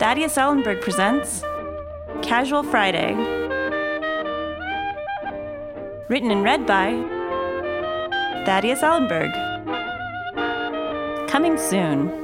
Thaddeus Ellenberg presents Casual Friday. Written and read by Thaddeus Ellenberg. Coming soon.